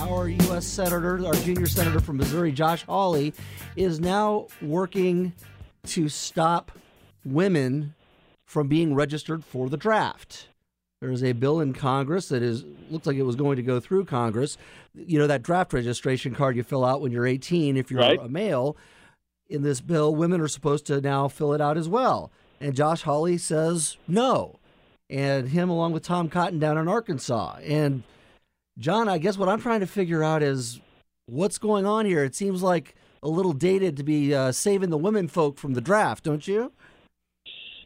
our U.S. Senator, our junior senator from Missouri, Josh Hawley, is now working to stop women from being registered for the draft. There is a bill in Congress that is looks like it was going to go through Congress. You know that draft registration card you fill out when you're 18 if you're Right. a male. In this bill, women are supposed to now fill it out as well. And Josh Hawley says no. And him along with Tom Cotton down in Arkansas. And John, I guess what I'm trying to figure out is what's going on here. It seems like a little dated to be uh, saving the women folk from the draft, don't you?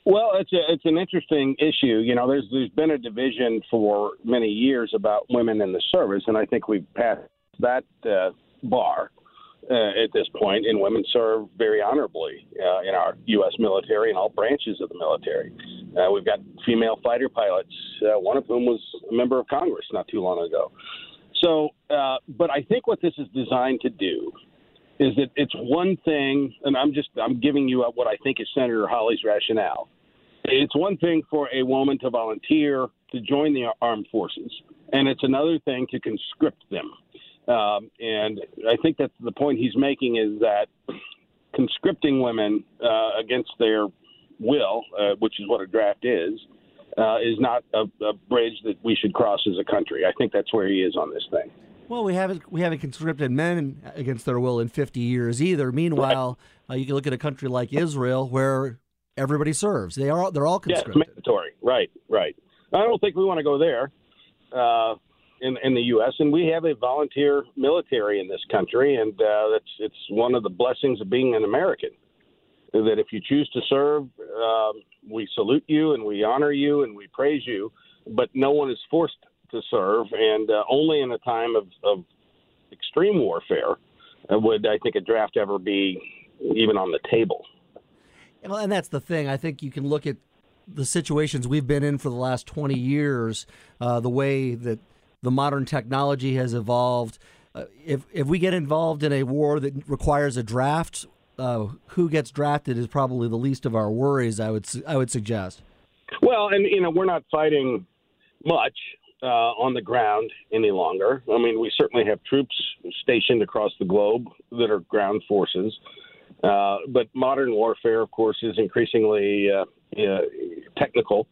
Well, it's a, it's an interesting issue. You know, there's there's been a division for many years about women in the service, and I think we've passed that uh, bar uh, at this. And women serve very honorably uh, in our U.S. military and all branches of the military. Uh, we've got female fighter pilots, uh, one of whom was a member of Congress not too long ago. So, uh, but I think what this is designed to do is that it's one thing, and I'm just I'm giving you what I think is Senator Hawley's rationale. It's one thing for a woman to volunteer to join the armed forces, and it's another thing to conscript them. Um, and I think that the point he's making is that conscripting women uh, against their will, uh, which is what a draft is, uh, is not a, a bridge that we should cross as a country. I think that's where he is on this thing. Well, we haven't we haven't conscripted men against their will in 50 years either. Meanwhile, uh, you can look at a country like Israel where everybody serves. They are they're all Yeah, it's conscripted. mandatory. Right, right. I don't think we want to go there uh, in in the U.S. And we have a volunteer military in this country, and uh, that's it's one of the blessings of being an American. That if you choose to serve, um, we salute you and we honor you and we praise you, but no one is forced to serve, and uh, only in a time of, of extreme warfare would I think a draft ever be even on the table. Well, and that's the thing. I think you can look at the situations we've been in for the last 20 years, uh, the way that the modern technology has evolved. Uh, if if we get involved in a war that requires a draft, uh, who gets drafted is probably the least of our worries. I would I would suggest. Well, and you know, we're not fighting much uh, on the ground any longer. I mean, we certainly have troops stationed across the globe that are ground forces. Uh, but modern warfare, of course, is increasingly uh, uh, technical.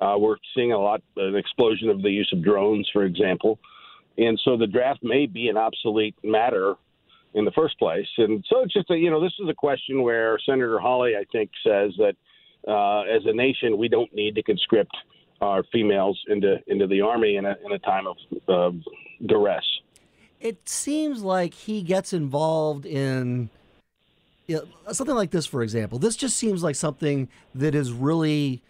Uh, we're seeing a lot, an explosion of the use of drones, for example. And so the draft may be an obsolete matter in the first place. And so it's just a, you know, this is a question where Senator Hawley, I think, says that uh, as a nation, we don't need to conscript our females into into the army in a in a time of uh, duress. It seems like he gets involved in you know, something like this, for example. This just seems like something that is really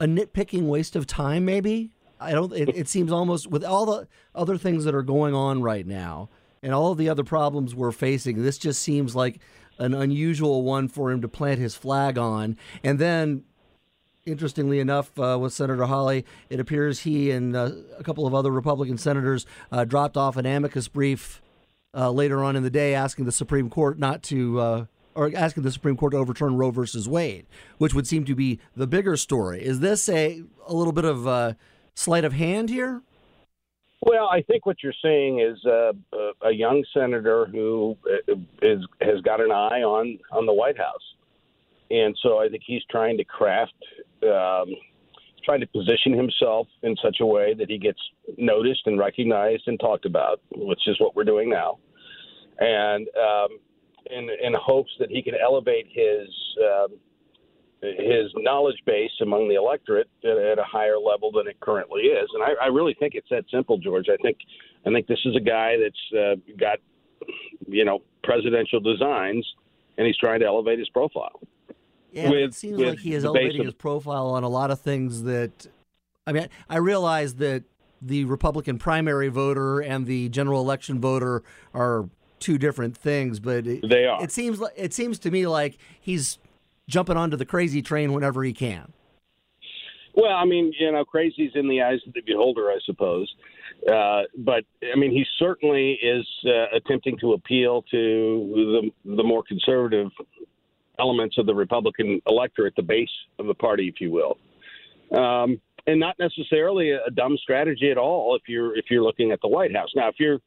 a nitpicking waste of time. Maybe I don't. It, it seems almost with all the other things that are going on right now and all of the other problems we're facing. This just seems like an unusual one for him to plant his flag on, and then interestingly enough, uh, with Senator Hawley, it appears he and uh, a couple of other Republican senators uh, dropped off an amicus brief uh, later on in the day asking the Supreme Court not to. Or asking the Supreme Court to overturn Roe versus Wade, which would seem to be the bigger story. Is this a a little bit of uh, sleight of hand here? Well, I think what you're saying is uh, a- a young senator who uh, has got an eye on on the White House, and so I think he's trying to craft, um, trying to position himself in such a way that he gets noticed and recognized and talked about, which is what we're doing now, and um, in in hopes that he can elevate his. Um, his knowledge base among the electorate at, at a higher level than it currently is, and I, I really think it's that simple, George. I think I think this is a guy that's uh, got you know presidential designs, and he's trying to elevate his profile. Yeah, it seems like he is elevating of- his profile on a lot of things that. I mean, I realize that the Republican primary voter and the general election voter are two different things, but it, They are. It seems like it seems to me like he's jumping onto the crazy train whenever he can. Well, I mean, you know, crazy's in the eyes of the beholder, I suppose. Uh, but I mean, he certainly is uh, attempting to appeal to the the more conservative elements of the Republican electorate, the base of the party, if you will. Um, and not necessarily a, a dumb strategy at all if you're if you're looking at the White House. Now, if you're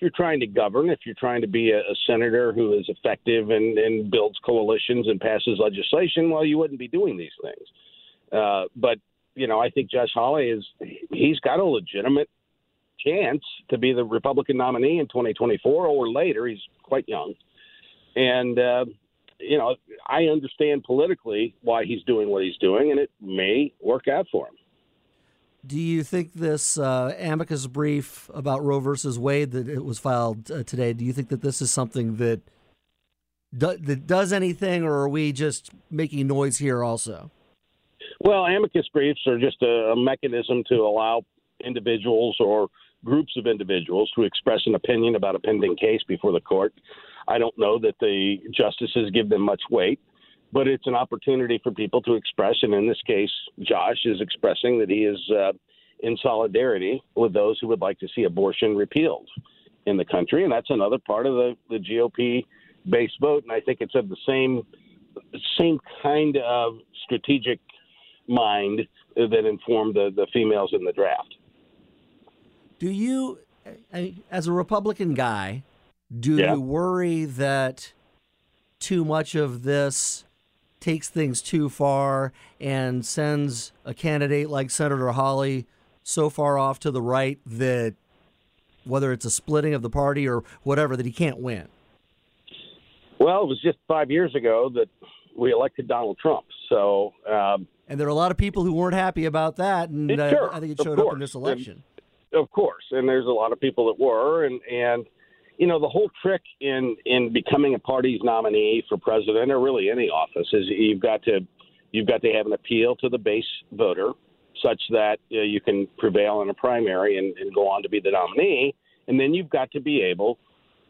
you're trying to govern, if you're trying to be a, a senator who is effective and, and builds coalitions and passes legislation, well, you wouldn't be doing these things. Uh, but you know, I think Josh Hawley is he's got a legitimate chance to be the Republican nominee in 2024 or later. He's quite young, and uh, you know, I understand politically why he's doing what he's doing, and it may work out for him. Do you think this uh, amicus brief about Roe versus Wade that it was filed uh, today? Do you think that this is something that do, that does anything, or are we just making noise here also? Well, amicus briefs are just a, a mechanism to allow individuals or groups of individuals to express an opinion about a pending case before the court. I don't know that the justices give them much weight, but it's an opportunity for people to express. And in this case, Josh is expressing that he is uh, in solidarity with those who would like to see abortion repealed in the country. And that's another part of the, the GOP base vote. And I think it's of the same same kind of strategic mind that informed the, the females in the draft. Do you, as a Republican guy, do yeah. you worry that too much of this takes things too far and sends a candidate like Senator Hawley so far off to the right that whether it's a splitting of the party or whatever, that he can't win? Well, it was just five years ago that we elected Donald Trump. So, um, and there are a lot of people who weren't happy about that, and uh, sure, I think it showed up in this election. And, of course, and there's a lot of people that were, and and you know the whole trick in in becoming a party's nominee for president or really any office is you've got to you've got to have an appeal to the base voter such that uh, you can prevail in a primary and, and go on to be the nominee, and then you've got to be able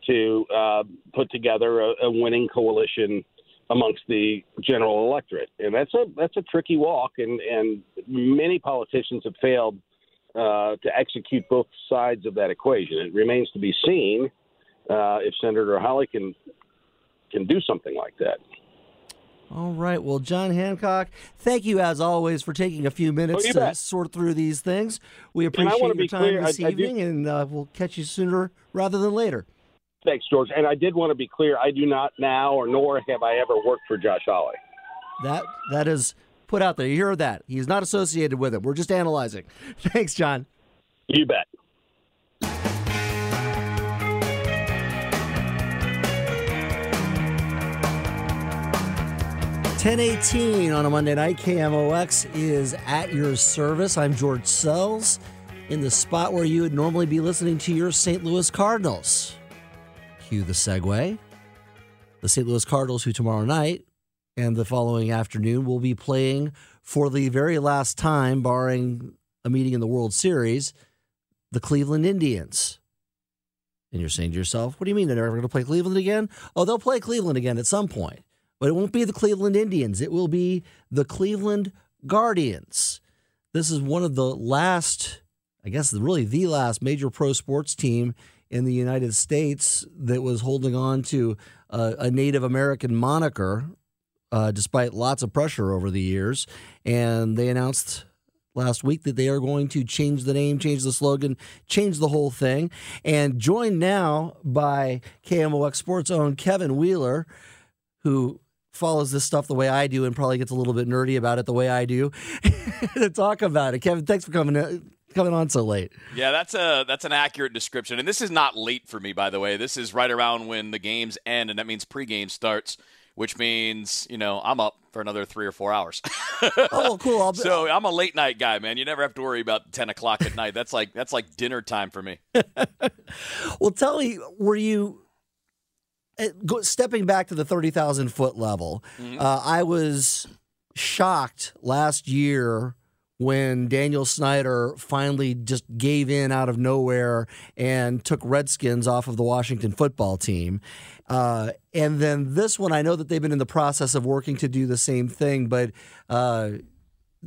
to uh, put together a, a winning coalition amongst the general electorate, and that's a that's a tricky walk, and and many politicians have failed uh, to execute both sides of that equation. It remains to be seen uh, if Senator Hawley can can do something like that. All right. Well, John Hancock, thank you as always for taking a few minutes oh, to bet. sort through these things. We appreciate your time clear, this I, evening, I do... and uh, we'll catch you sooner rather than later. Thanks, George. And I did want to be clear: I do not now, or nor have I ever worked for Josh Hawley. That that is put out there. You hear that? He's not associated with it. We're just analyzing. Thanks, John. You bet. Ten eighteen on a Monday night. KMOX is at your service. I'm George Sells in the spot where you would normally be listening to your St. Louis Cardinals. Cue the segue. The St. Louis Cardinals, who tomorrow night and the following afternoon will be playing for the very last time, barring a meeting in the World Series, the Cleveland Indians. And you're saying to yourself, what do you mean they're never going to play Cleveland again? Oh, they'll play Cleveland again at some point. But it won't be the Cleveland Indians. It will be the Cleveland Guardians. This is one of the last, I guess, really the last major pro sports team in the United States that was holding on to a, Native American moniker uh, despite lots of pressure over the years. And they announced last week that they are going to change the name, change the slogan, change the whole thing. And joined now by KMOX Sports own Kevin Wheeler, who follows this stuff the way I do and probably gets a little bit nerdy about it the way I do to talk about it. Kevin, thanks for coming uh, coming on so late. Yeah, that's a that's an accurate description. And this is not late for me, by the way. This is right around when the games end, and that means pregame starts, which means you know I'm up for another three or four hours. oh, cool. I'll be, so I'm a late night guy, man. You never have to worry about ten o'clock at night. That's like that's like dinner time for me. well, tell me, were you? Eh, stepping back to the 30,000 foot level, mm-hmm. uh, I was shocked last year when Daniel Snyder finally just gave in out of nowhere and took Redskins off of the Washington football team. Uh, and then this one, I know that they've been in the process of working to do the same thing, but uh,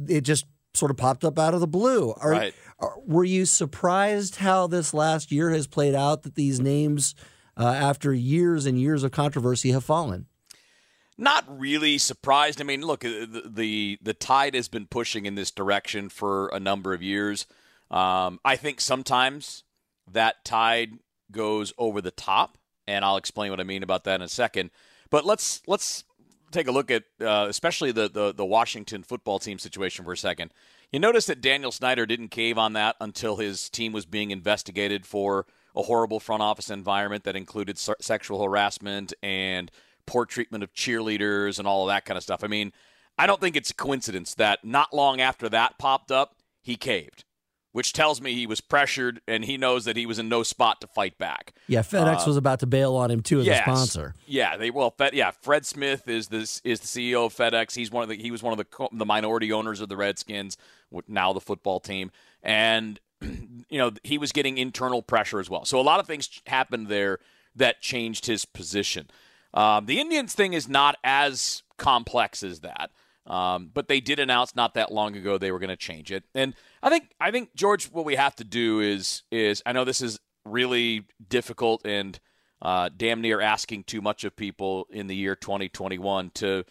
it just sort of popped up out of the blue. Are, right. Are, were you surprised how this last year has played out that these names, uh, after years and years of controversy, have fallen? Not really surprised. I mean, look, the, the the tide has been pushing in this direction for a number of years. Um, I think sometimes that tide goes over the top, and I'll explain what I mean about that in a second. But let's let's take a look at uh, especially the, the the Washington football team situation for a second. You notice that Daniel Snyder didn't cave on that until his team was being investigated for a horrible front office environment that included sexual harassment and poor treatment of cheerleaders and all of that kind of stuff. I mean, I don't think it's a coincidence that not long after that popped up, he caved, which tells me he was pressured and he knows that he was in no spot to fight back. Yeah, FedEx uh, was about to bail on him too as yes, a sponsor. Yeah, they well, Fed, yeah, Fred Smith is this is the CEO of FedEx. He's one of the he was one of the the minority owners of the Redskins, now the football team, and you know he was getting internal pressure as well. So a lot of things happened there that changed his position. Um, the Indians thing is not as complex as that. Um, but they did announce not that long ago they were going to change it, and I think I think George, what we have to do is is I know this is really difficult and uh, damn near asking too much of people in the year 2021 to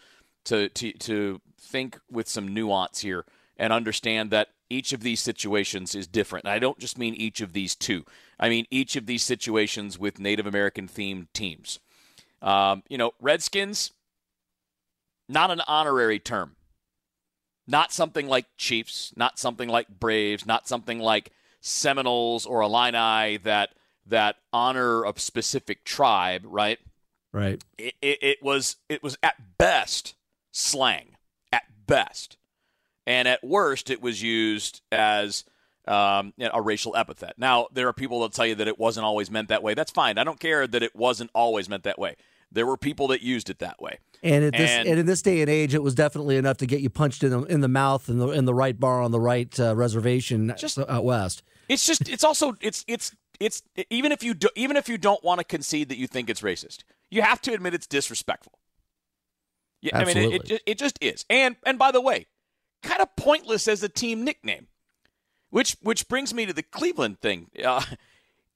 to to to think with some nuance here and understand that each of these situations is different. And I don't just mean each of these two. I mean each of these situations with Native American themed teams. Um, you know, Redskins, not an honorary term. Not something like Chiefs, not something like Braves, not something like Seminoles or Illini that that honor a specific tribe, right? Right. It, it, it was it was at best slang, at best, and at worst it was used as um, a racial epithet. Now there are people that tell you that it wasn't always meant that way. That's fine. I don't care that it wasn't always meant that way. There were people that used it that way. And at this and, and in this day and age, it was definitely enough to get you punched in the in the mouth in the in the right bar on the right uh, reservation just out west. It's just it's also it's it's it's even if you do, even if you don't want to concede that you think it's racist, you have to admit it's disrespectful. Yeah, I mean it, it, it just is. And and by the way, kind of pointless as a team nickname. Which which brings me to the Cleveland thing. Uh,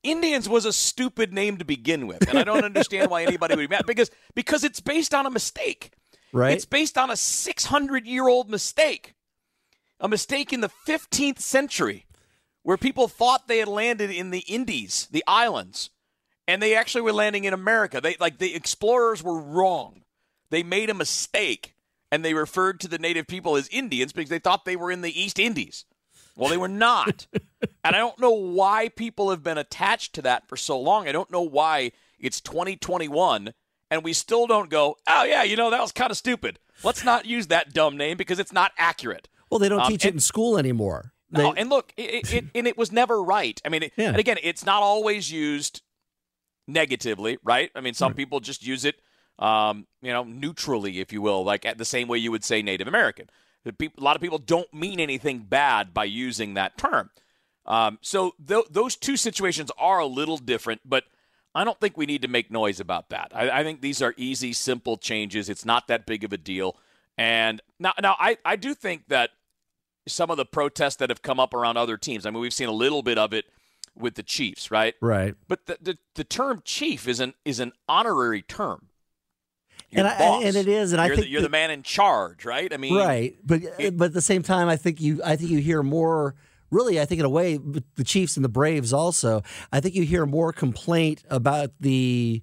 Indians was a stupid name to begin with, and I don't understand why anybody would be mad because because it's based on a mistake. Right. It's based on a 600 year old mistake, a mistake in the 15th century, where people thought they had landed in the Indies, the islands, and they actually were landing in America. They like the explorers were wrong. They made a mistake, and they referred to the native people as Indians because they thought they were in the East Indies. Well, they were not. and I don't know why people have been attached to that for so long. I don't know why it's 2021 and we still don't go, oh, yeah, you know, that was kind of stupid. Let's not use that dumb name because it's not accurate. Well, they don't um, teach and, it in school anymore. No, they... and look, it, it, and it was never right. I mean, it, yeah. and again, it's not always used negatively, right? I mean, some right. people just use it, um, you know, neutrally, if you will, like at the same way you would say Native American a lot of people don't mean anything bad by using that term. Um, so th- those two situations are a little different, but I don't think we need to make noise about that. I, I, think these are easy, simple changes. It's not that big of a deal. And now, now I, I do think that some of the protests that have come up around other teams, I mean, we've seen a little bit of it with the Chiefs, right? Right. But the, the, the term chief is an, is an honorary term and, I, and it is, and you're I think the, you're the man in charge, right? I mean, right, but it, but at the same time, I think you I think you hear more. Really, I think in a way, the Chiefs and the Braves also. I think you hear more complaint about the,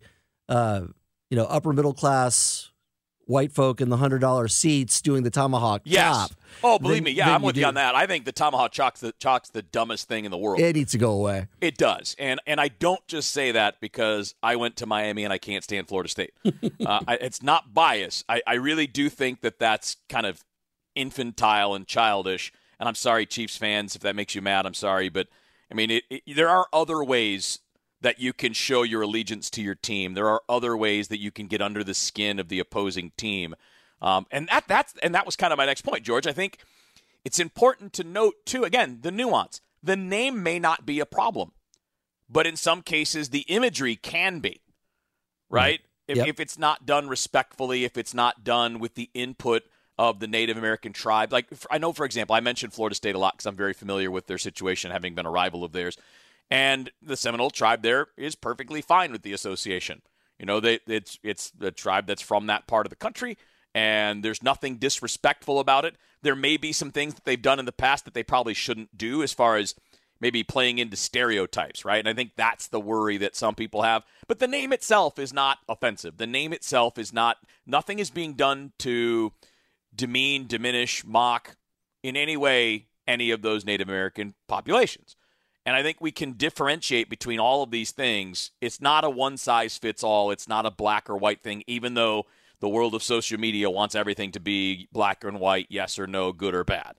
uh, you know, upper middle class white folk in the hundred dollar seats doing the tomahawk yes. chop. Oh, believe than, me, yeah, I'm with you, on that. I think the tomahawk chalk's the chalk's the dumbest thing in the world. It needs to go away. It does, and and I don't just say that because I went to Miami and I can't stand Florida State. uh, I, it's not bias. I, I really do think that that's kind of infantile and childish. And I'm sorry, Chiefs fans, if that makes you mad. I'm sorry, but I mean, it, it, there are other ways that you can show your allegiance to your team. There are other ways that you can get under the skin of the opposing team. Um, and that that's and that was kind of my next point, George. I think it's important to note too again the nuance. The name may not be a problem, but in some cases the imagery can be. Right? If, yep. if it's not done respectfully, if it's not done with the input of the Native American tribe. Like I know, for example, I mentioned Florida State a lot because I'm very familiar with their situation, having been a rival of theirs. And the Seminole tribe there is perfectly fine with the association. You know, they, it's it's the tribe that's from that part of the country, and there's nothing disrespectful about it. There may be some things that they've done in the past that they probably shouldn't do, as far as maybe playing into stereotypes, right? And I think that's the worry that some people have. But the name itself is not offensive. The name itself is not, nothing is being done to demean, diminish, mock in any way any of those Native American populations. And I think we can differentiate between all of these things. It's not a one size fits all, it's not a black or white thing, even though the world of social media wants everything to be black and white, yes or no, good or bad.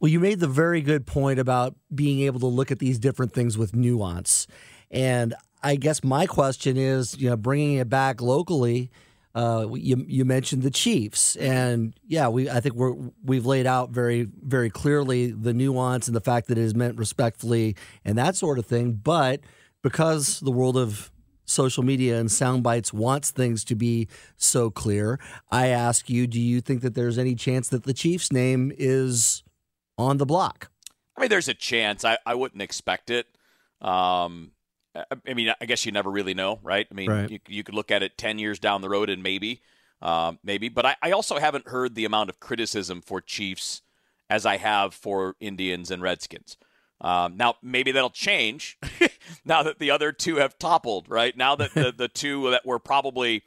Well, you made the very good point about being able to look at these different things with nuance. And I guess my question is, you know, bringing it back locally, uh, you you mentioned the Chiefs, and yeah, we I think we're we've laid out very very clearly the nuance and the fact that it is meant respectfully and that sort of thing. But because the world of social media and sound bites wants things to be so clear, I ask you, do you think that there's any chance that the Chiefs' name is on the block? I mean, there's a chance. I, I wouldn't expect it. Um, I, mean, I guess you never really know, right? I mean, Right. You, you could look at it 10 years down the road and maybe, um, maybe. But I, I also haven't heard the amount of criticism for Chiefs as I have for Indians and Redskins. Um, now, maybe that'll change now that the other two have toppled, right? Now that the, the two that were probably,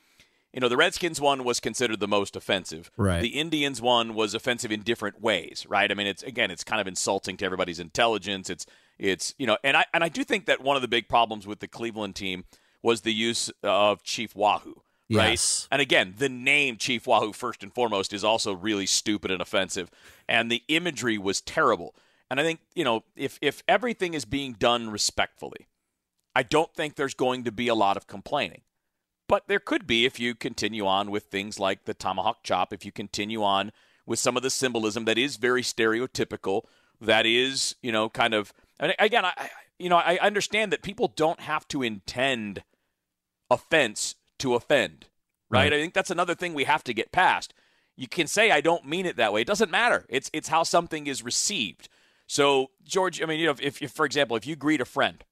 you know, the Redskins one was considered the most offensive. Right. The Indians one was offensive in different ways, right? I mean, it's again, it's kind of insulting to everybody's intelligence. It's it's you know, and I and I do think that one of the big problems with the Cleveland team was the use of Chief Wahoo. Right. Yes. And again, the name Chief Wahoo, first and foremost, is also really stupid and offensive. And the imagery was terrible. And I think, you know, if, if everything is being done respectfully, I don't think there's going to be a lot of complaining. But there could be if you continue on with things like the tomahawk chop, if you continue on with some of the symbolism that is very stereotypical, that is, you know, kind of. And again, I, you know, I understand that people don't have to intend offense to offend, right? Right. I think that's another thing we have to get past. You can say I don't mean it that way. It doesn't matter. It's it's how something is received. So, George, I mean, you know, if, if for example, if you greet a friend,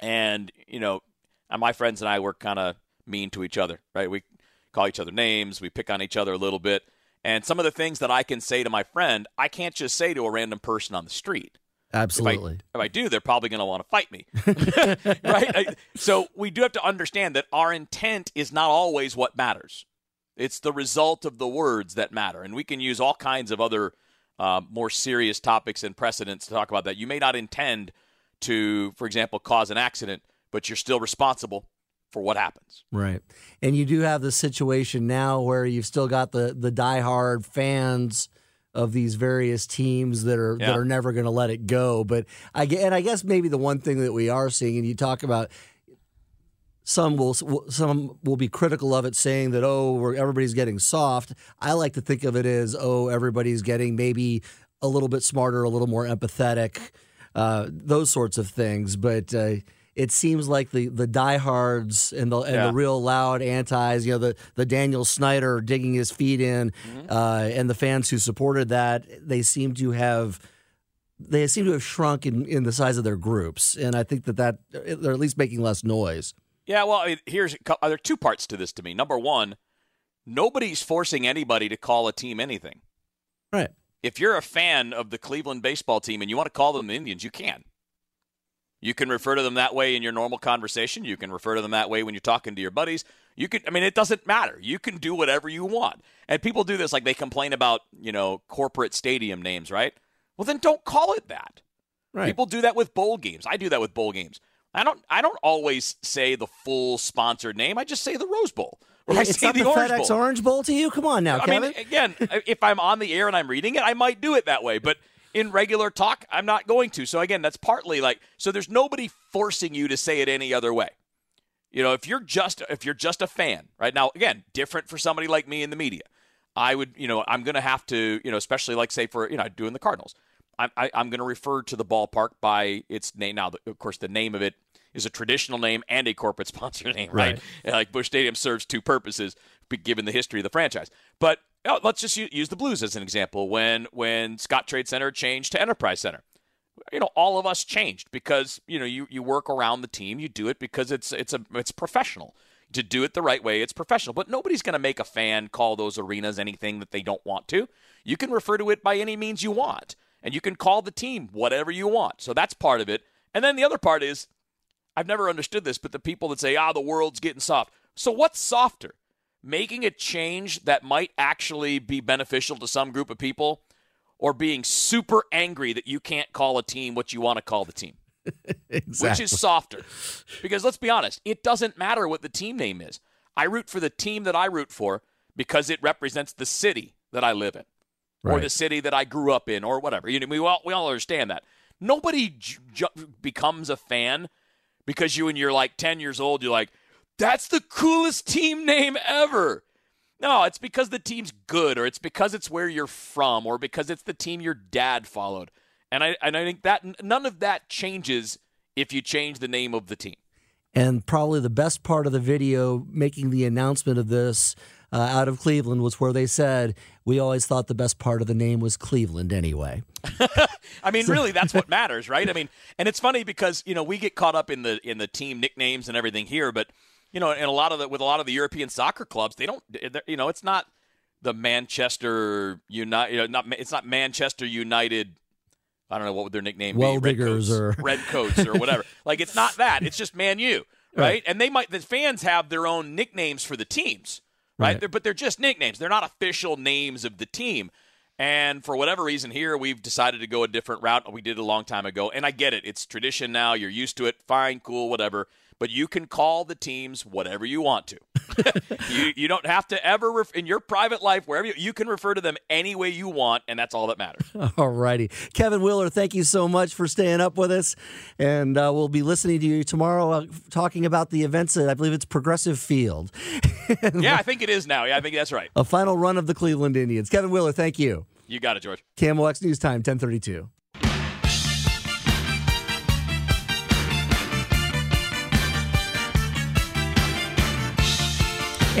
and you know, and my friends and I were kind of mean to each other, right? We call each other names, we pick on each other a little bit, and some of the things that I can say to my friend, I can't just say to a random person on the street. If I, Absolutely. if I do, they're probably going to want to fight me. right? I- so we do have to understand that our intent is not always what matters. It's the result of the words that matter. And we can use all kinds of other uh, more serious topics and precedents to talk about that. You may not intend to, for example, cause an accident, but you're still responsible for what happens. Right. And you do have the situation now where you've still got the the diehard fans of these various teams that are Yeah. that are never going to let it go. But I gue- and I guess maybe the one thing that we are seeing, and you talk about. Some will some will be critical of it, saying that oh, we're, everybody's getting soft. I like to think of it as oh, everybody's getting maybe a little bit smarter, a little more empathetic, uh, those sorts of things. But uh, it seems like the the diehards and the and Yeah. the real loud antis, you know, the the Daniel Snyder digging his feet in, uh, and the fans who supported that, they seem to have they seem to have shrunk in, in the size of their groups, and I think that that they're at least making less noise. Yeah, well, I mean, here's a cou- there are two parts to this to me. Number one, nobody's forcing anybody to call a team anything. Right. if you're a fan of the Cleveland baseball team and you want to call them the Indians, you can. You can refer to them that way in your normal conversation. You can refer to them that way when you're talking to your buddies. You can, I mean, it doesn't matter. You can do whatever you want. And people do this, like they complain about, you know, corporate stadium names, right? Well, then don't call it that. Right. People do that with bowl games. I do that with bowl games. I don't. I don't always say the full sponsored name. I just say the Rose Bowl. Or I it's say not the, the Orange FedEx Bowl. Orange Bowl to you. Come on now, I Kevin. mean, again, if I'm on the air and I'm reading it, I might do it that way. But in regular talk, I'm not going to. So again, that's partly like so. There's nobody forcing you to say it any other way. You know, if you're just if you're just a fan, right now, again, different for somebody like me in the media. I would, you know, I'm going to have to, you know, especially like say for you know doing the Cardinals, I'm I, I'm going to refer to the ballpark by its name. Now, of course, the name of it is a traditional name and a corporate sponsor name, right? Like Busch Stadium serves two purposes, given the history of the franchise. But oh, let's just use the Blues as an example. When when Scottrade Center changed to Enterprise Center, you know, all of us changed because you know you you work around the team, you do it because it's it's a it's professional. to do it the right way. It's professional, but nobody's going to make a fan call those arenas anything that they don't want to. You can refer to it by any means you want, and you can call the team whatever you want. So that's part of it. And then the other part is I've never understood this, but the people that say, ah, the world's getting soft. So what's softer? Making a change that might actually be beneficial to some group of people or being super angry that you can't call a team what you want to call the team? exactly. Which is softer? Because let's be honest, it doesn't matter what the team name is. I root for the team that I root for because it represents the city that I live in Right. or the city that I grew up in or whatever. You know, we all, we all understand that. Nobody ju- becomes a fan because you, when you're like 10 years old, you're like, that's the coolest team name ever. No, it's because the team's good, or it's because it's where you're from, or because it's the team your dad followed. And I and I think that none of that changes if you change the name of the team. And probably the best part of the video making the announcement of this uh, out of Cleveland was where they said, We always thought the best part of the name was Cleveland anyway. I mean, really, that's what matters, right? I mean, and it's funny because you know we get caught up in the in the team nicknames and everything here, but you know, and a lot of the with a lot of the European soccer clubs, they don't, eh, you know, it's not the Manchester United, you know, not it's not Manchester United. I don't know what would their nickname Well be, Red diggers Coats, or- Red Coats or whatever. like it's not that. It's just Man U, right? Right. And they might the fans have their own nicknames for the teams, right? Right. They're, but they're just nicknames. They're not official names of the team. And for whatever reason here, we've decided to go a different route. We did a long time ago. And I get it. It's tradition now. You're used to it. Fine, cool, whatever. But you can call the teams whatever you want to. you, you don't have to ever, ref- in your private life, wherever you, you can refer to them any way you want, and that's all that matters. All righty. Kevin Wheeler, thank you so much for staying up with us. And uh, we'll be listening to you tomorrow uh, talking about the events at, I believe it's Progressive Field, yeah, I think it is now. Yeah, I think that's right. a final run of the Cleveland Indians. Kevin Wheeler, thank you. You got it, George. KMOX News Time, 1032.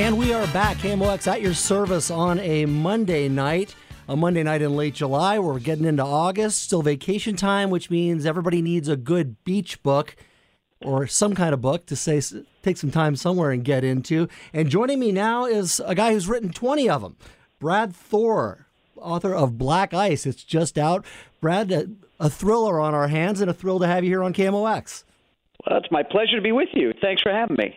And we are back, KMOX at your service on a Monday night. A Monday night in late July. We're getting into August, still vacation time, which means everybody needs a good beach book or some kind of book to say take some time somewhere and get into. And joining me now is a guy who's written 20 of them. Brad Thor, author of Black Ice. It's just out. Brad, a, a thriller on our hands and a thrill to have you here on KMOX. Well, it's my pleasure to be with you. Thanks for having me.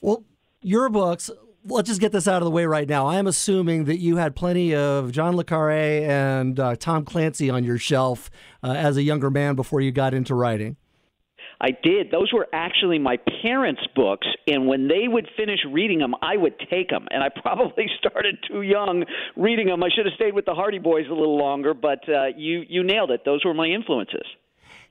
Well, your books, let's just get this out of the way right now. I am assuming that you had plenty of John Le Carre and uh, Tom Clancy on your shelf uh, as a younger man before you got into writing. I did. Those were actually my parents' books, and when they would finish reading them, I would take them. And I probably started too young reading them. I should have stayed with the Hardy Boys a little longer, but uh, you you nailed it. Those were my influences.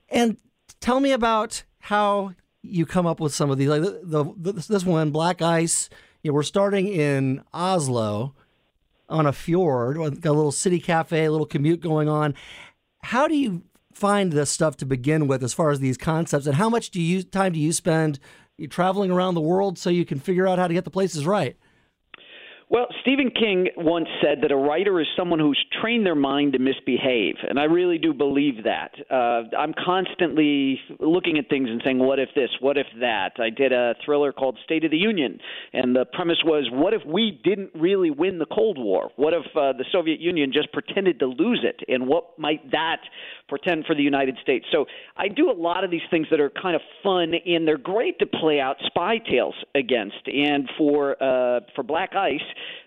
And tell me about how you come up with some of these. Like the, the this one, Black Ice. Know, we're starting in Oslo on a fjord, got a little city cafe, a little commute going on. How do you find this stuff to begin with, as far as these concepts, and how much do you time do you spend traveling around the world so you can figure out how to get the places right? Well, Stephen King once said that a writer is someone who's trained their mind to misbehave, and I really do believe that. Uh, I'm constantly looking at things and saying, "What if this? What if that?" I did a thriller called State of the Union, and the premise was, "What if we didn't really win the Cold War? What if uh, the Soviet Union just pretended to lose it? And what might that pretend for the United States?" So I do a lot of these things that are kind of fun, and they're great to play out spy tales against. And for uh, for Black Ice.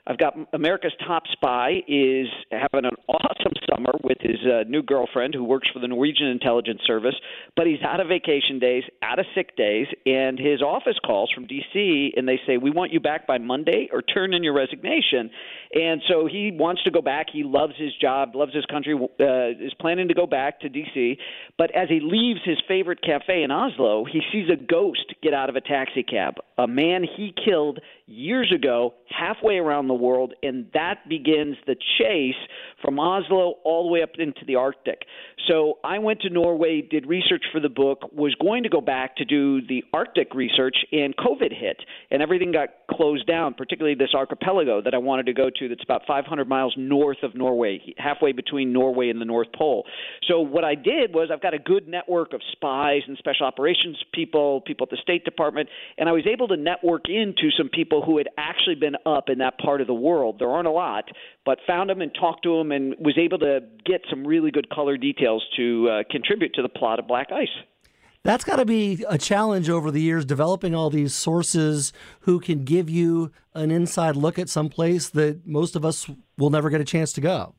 I've got America's top spy is having an awesome summer with his uh, new girlfriend who works for the Norwegian intelligence service, but he's out of vacation days, out of sick days, and his office calls from DC and they say, "We want you back by Monday or turn in your resignation." And so he wants to go back. He loves his job, loves his country, uh, is planning to go back to DC, but as he leaves his favorite cafe in Oslo, he sees a ghost get out of a taxi cab. A man he killed years ago, halfway around the world, and that begins the chase from Oslo all the way up into the Arctic. So I went to Norway, did research for the book, was going to go back to do the Arctic research, and COVID hit, and everything got closed down, particularly this archipelago that I wanted to go to that's about 500 miles north of Norway, halfway between Norway and the North Pole. So what I did was I've got a good network of spies and special operations people, people at the State Department, and I was able able to network into some people who had actually been up in that part of the world. There aren't a lot, but found them and talked to them and was able to get some really good color details to uh, contribute to the plot of Black Ice. That's got to be a challenge over the years, developing all these sources who can give you an inside look at some place that most of us will never get a chance to go.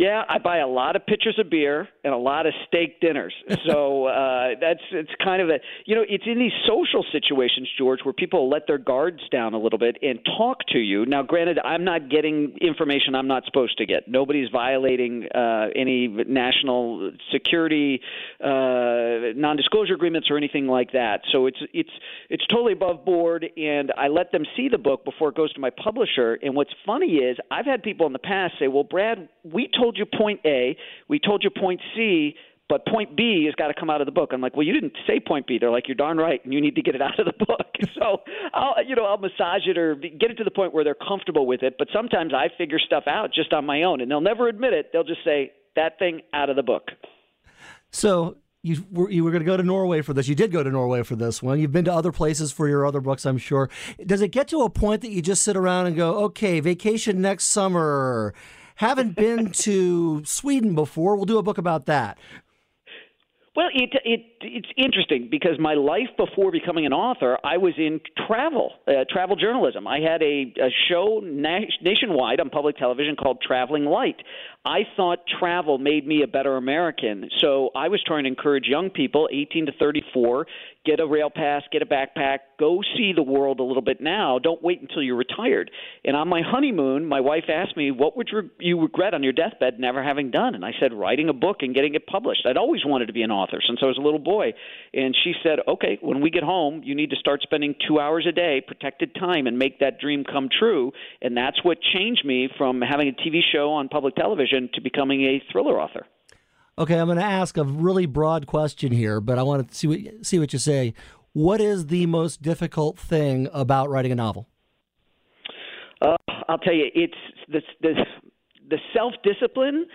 Yeah, I buy a lot of pitchers of beer and a lot of steak dinners. So uh, that's it's kind of a you know it's in these social situations, George, where people let their guards down a little bit and talk to you. Now, granted, I'm not getting information I'm not supposed to get. Nobody's violating uh, any national security uh, non-disclosure agreements or anything like that. So it's it's it's totally above board, and I let them see the book before it goes to my publisher. And what's funny is I've had people in the past say, "Well, Brad, we told you point A, we told you point C." But point B has got to come out of the book. I'm like, well, you didn't say point B. They're like, you're darn right, and you need to get it out of the book. so, I'll, you know, I'll massage it or get it to the point where they're comfortable with it. But sometimes I figure stuff out just on my own, and they'll never admit it. They'll just say that thing out of the book. So you were you were going to go to Norway for this. You did go to Norway for this one. You've been to other places for your other books, I'm sure. Does it get to a point that you just sit around and go, "Okay, vacation next summer." Haven't been to Sweden before. We'll do a book about that. Well, it, it it's interesting because my life before becoming an author, I was in travel, uh, travel journalism. I had a, a show na- nationwide on public television called Traveling Light. I thought travel made me a better American, so I was trying to encourage young people, 18 to 34, get a rail pass, get a backpack, go see the world a little bit now. Don't wait until you're retired. And on my honeymoon, my wife asked me, "What would you regret on your deathbed never having done?" And I said, "Writing a book and getting it published." I'd always wanted to be an author since I was a little boy. And she said, "Okay, when we get home, you need to start spending 2 hours a day, protected time and make that dream come true." And that's what changed me from having a TV show on public television to becoming a thriller author. Okay, I'm going to ask a really broad question here, but I want to see what, see what you say. What is the most difficult thing about writing a novel? Uh, I'll tell you, it's this, the, the self discipline,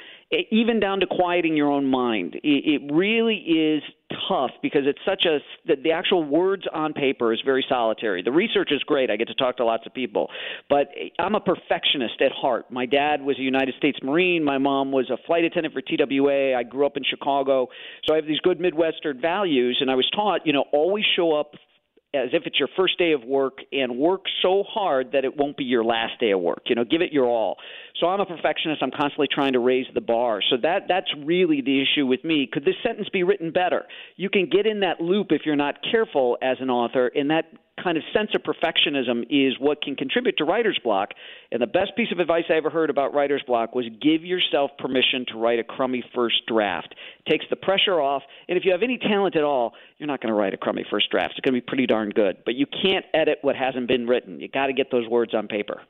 even down to quieting your own mind. It, it really is tough because it's such a the, the actual words on paper is very solitary. The research is great. I get to talk to lots of people, but eh, I'm a perfectionist at heart. My dad was a United States Marine. My mom was a flight attendant for TWA. I grew up in Chicago, so I have these good Midwestern values, and I was taught, you know, always show up as if it's your first day of work and work so hard that it won't be your last day of work. You know, give it your all. So I'm a perfectionist. I'm constantly trying to raise the bar. So that that's really the issue with me. Could this sentence be written better? You can get in that loop if you're not careful as an author, and that kind of sense of perfectionism is what can contribute to writer's block. And the best piece of advice I ever heard about writer's block was give yourself permission to write a crummy first draft. It takes the pressure off. And if you have any talent at all, you're not going to write a crummy first draft. It's going to be pretty darn good. But you can't edit what hasn't been written. You got to get those words on paper.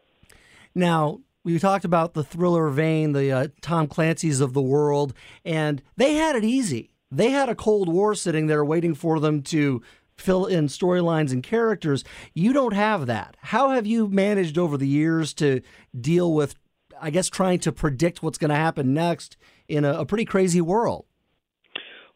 Now, we talked about the thriller vein, the uh, Tom Clancy's of the world, and they had it easy. They had a Cold War sitting there waiting for them to fill in storylines and characters. You don't have that. How have you managed over the years to deal with, I guess, trying to predict what's going to happen next in a, a pretty crazy world?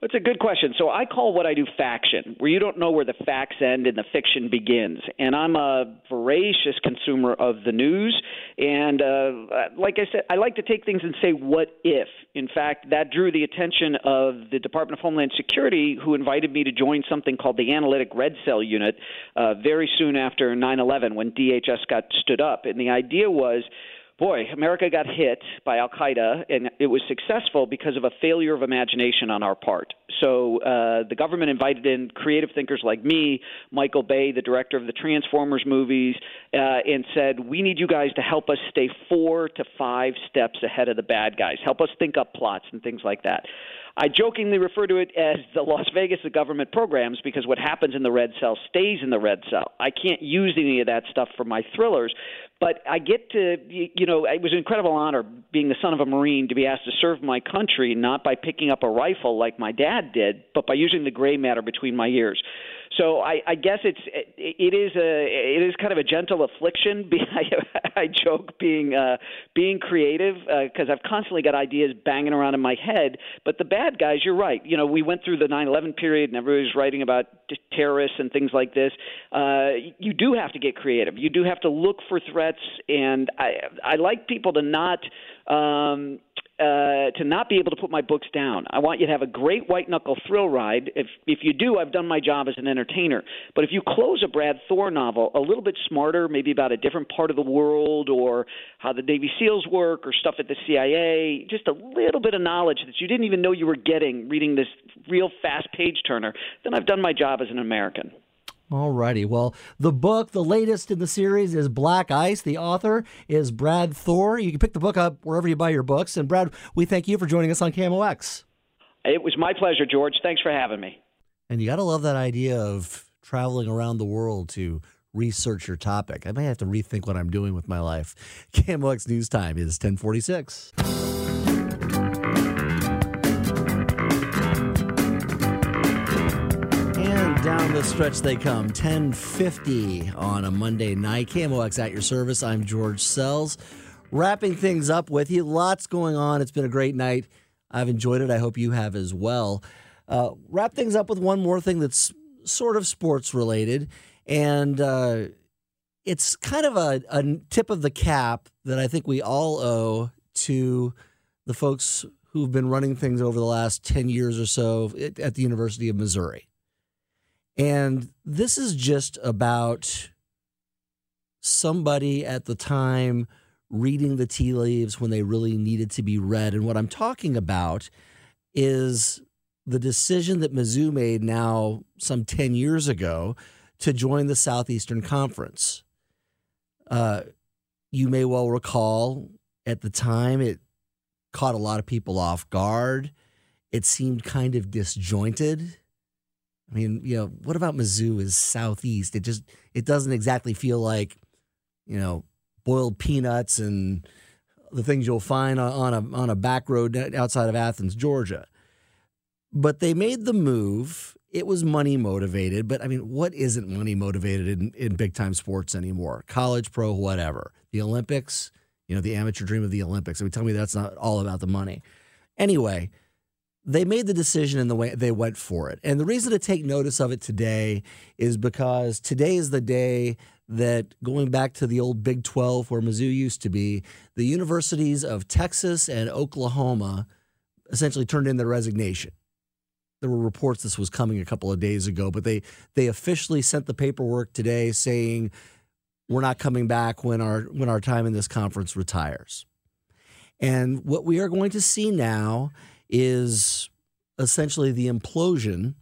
It's a good question. So I call what I do faction, where you don't know where the facts end and the fiction begins. And I'm a voracious consumer of the news. And uh, like I said, I like to take things and say, what if? In fact, that drew the attention of the Department of Homeland Security, who invited me to join something called the Analytic Red Cell Unit uh, very soon after 9 11 when DHS got stood up. And the idea was, boy, America got hit by Al Qaeda, and it was successful because of a failure of imagination on our part. So uh, the government invited in creative thinkers like me, Michael Bay, the director of the Transformers movies, uh, and said, We need you guys to help us stay four to five steps ahead of the bad guys. Help us think up plots and things like that. I jokingly refer to it as the Las Vegas of government programs because what happens in the red cell stays in the red cell. I can't use any of that stuff for my thrillers, but I get to, you know, it was an incredible honor being the son of a Marine to be asked to serve my country, not by picking up a rifle like my dad did, but by using the gray matter between my ears. So I, I guess it's it, it is a it is kind of a gentle affliction. I, I joke being uh, being creative because uh, I've constantly got ideas banging around in my head. But the bad guys, you're right. You know, we went through the 9/11 period, and everybody was writing about t- terrorists and things like this, uh, you do have to get creative. You do have to look for threats, and I I like people to not. Um, uh, to not be able to put my books down. I want you to have a great white knuckle thrill ride. If if you do, I've done my job as an entertainer. But if you close a Brad Thor novel a little bit smarter, maybe about a different part of the world or how the Navy SEALs work or stuff at the CIA, just a little bit of knowledge that you didn't even know you were getting reading this real fast page turner, then I've done my job as an American. All righty. Well, the book, the latest in the series, is Black Ice. The author is Brad Thor. You can pick the book up wherever you buy your books. And Brad, we thank you for joining us on KMOX. It was my pleasure, George. Thanks for having me. And you got to love that idea of traveling around the world to research your topic. I may have to rethink what I'm doing with my life. KMOX News Time is 1046. Down the stretch they come 1050 on a monday night. Kmox at your service. I'm george sells. Wrapping things up with you. Lots going on. It's been a great night. I've enjoyed it. I hope you have as well. Uh, wrap things up with one more thing that's sort of sports related and uh, it's kind of a, a tip of the cap that i think we all owe to the folks who've been running things over the last 10 years or so at the university of missouri and this is just about somebody at the time reading the tea leaves when they really needed to be read. And what I'm talking about is the decision that Mizzou made now some 10 years ago to join the Southeastern Conference. Uh, you may well recall at the time it caught a lot of people off guard. It seemed kind of disjointed. I mean, you know, what about Mizzou is southeast? It just it doesn't exactly feel like, you know, boiled peanuts and the things you'll find on a on a back road outside of Athens, Georgia. But they made the move. It was money motivated, but I mean, what isn't money motivated in, in big time sports anymore? College, pro, whatever. The Olympics, you know, the amateur dream of the Olympics. I mean, tell me that's not all about the money. Anyway, they made the decision in the way they went for it. And the reason to take notice of it today is because today is the day that going back to the old Big 12 where Mizzou used to be, the universities of Texas and Oklahoma essentially turned in their resignation. There were reports this was coming a couple of days ago, but they they officially sent the paperwork today saying we're not coming back when our when our time in this conference retires. And what we are going to see now is essentially the implosion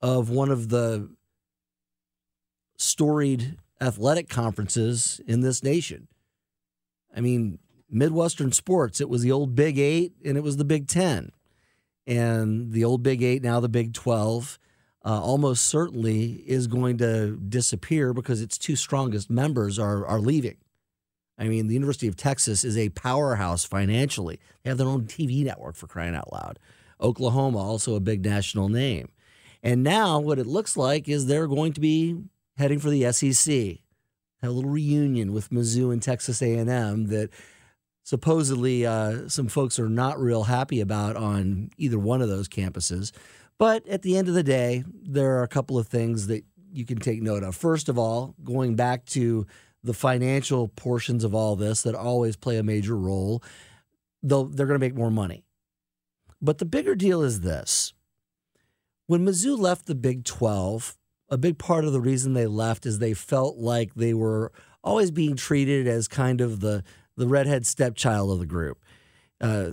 of one of the storied athletic conferences in this nation. I mean, Midwestern sports, it was the old Big Eight and it was the Big Ten. And the old Big Eight, now the Big 12, uh, almost certainly is going to disappear because its two strongest members are, are leaving. I mean, the University of Texas is a powerhouse financially. They have their own TV network for crying out loud. Oklahoma, also a big national name. And now what it looks like is they're going to be heading for the SEC. A little reunion with Mizzou and Texas A&M that supposedly uh, some folks are not real happy about on either one of those campuses. But at the end of the day, there are a couple of things that you can take note of. First of all, going back to the financial portions of all this that always play a major role, they'll, they're going to make more money. But the bigger deal is this when Mizzou left the Big 12, a big part of the reason they left is they felt like they were always being treated as kind of the, the redhead stepchild of the group. Uh,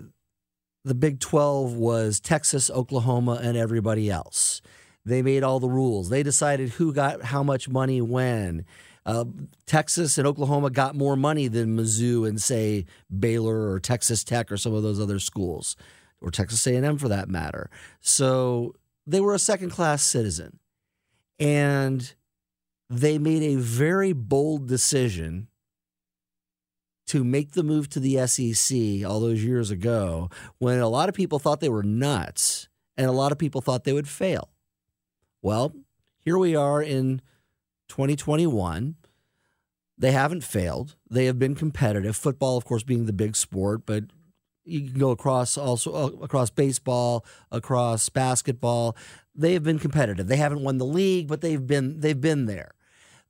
the Big 12 was Texas, Oklahoma, and everybody else. They made all the rules. They decided who got how much money when. Uh, Texas and Oklahoma got more money than Mizzou and say Baylor or Texas Tech or some of those other schools, or Texas A&M for that matter. So they were a second class citizen, and they made a very bold decision to make the move to the SEC all those years ago when a lot of people thought they were nuts and a lot of people thought they would fail. Well, here we are in 2021. They haven't failed. They have been competitive. Football, of course, being the big sport, but you can go across also uh, across baseball, across basketball. They've been competitive. They haven't won the league, but they've been they've been there.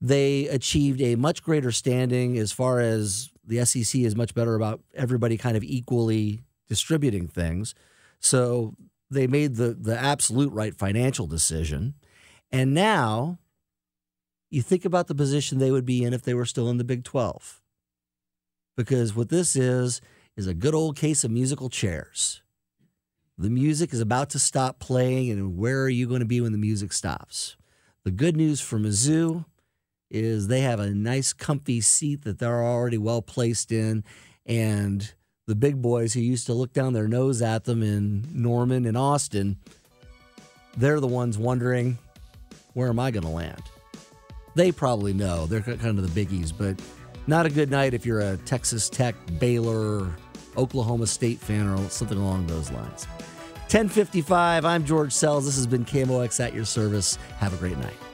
They achieved a much greater standing as far as the SEC is much better about everybody kind of equally distributing things. So they made the the absolute right financial decision. And now you think about the position they would be in if they were still in the Big 12. Because what this is is a good old case of musical chairs. The music is about to stop playing, and where are you going to be when the music stops? The good news for Mizzou is they have a nice, comfy seat that they're already well placed in, and the big boys who used to look down their nose at them in Norman and Austin, they're the ones wondering, where am I going to land? They probably know. They're kind of the biggies, but not a good night if you're a Texas Tech, Baylor, Oklahoma State fan or something along those lines. 1055, I'm George Sells. This has been KMOX at your service. Have a great night.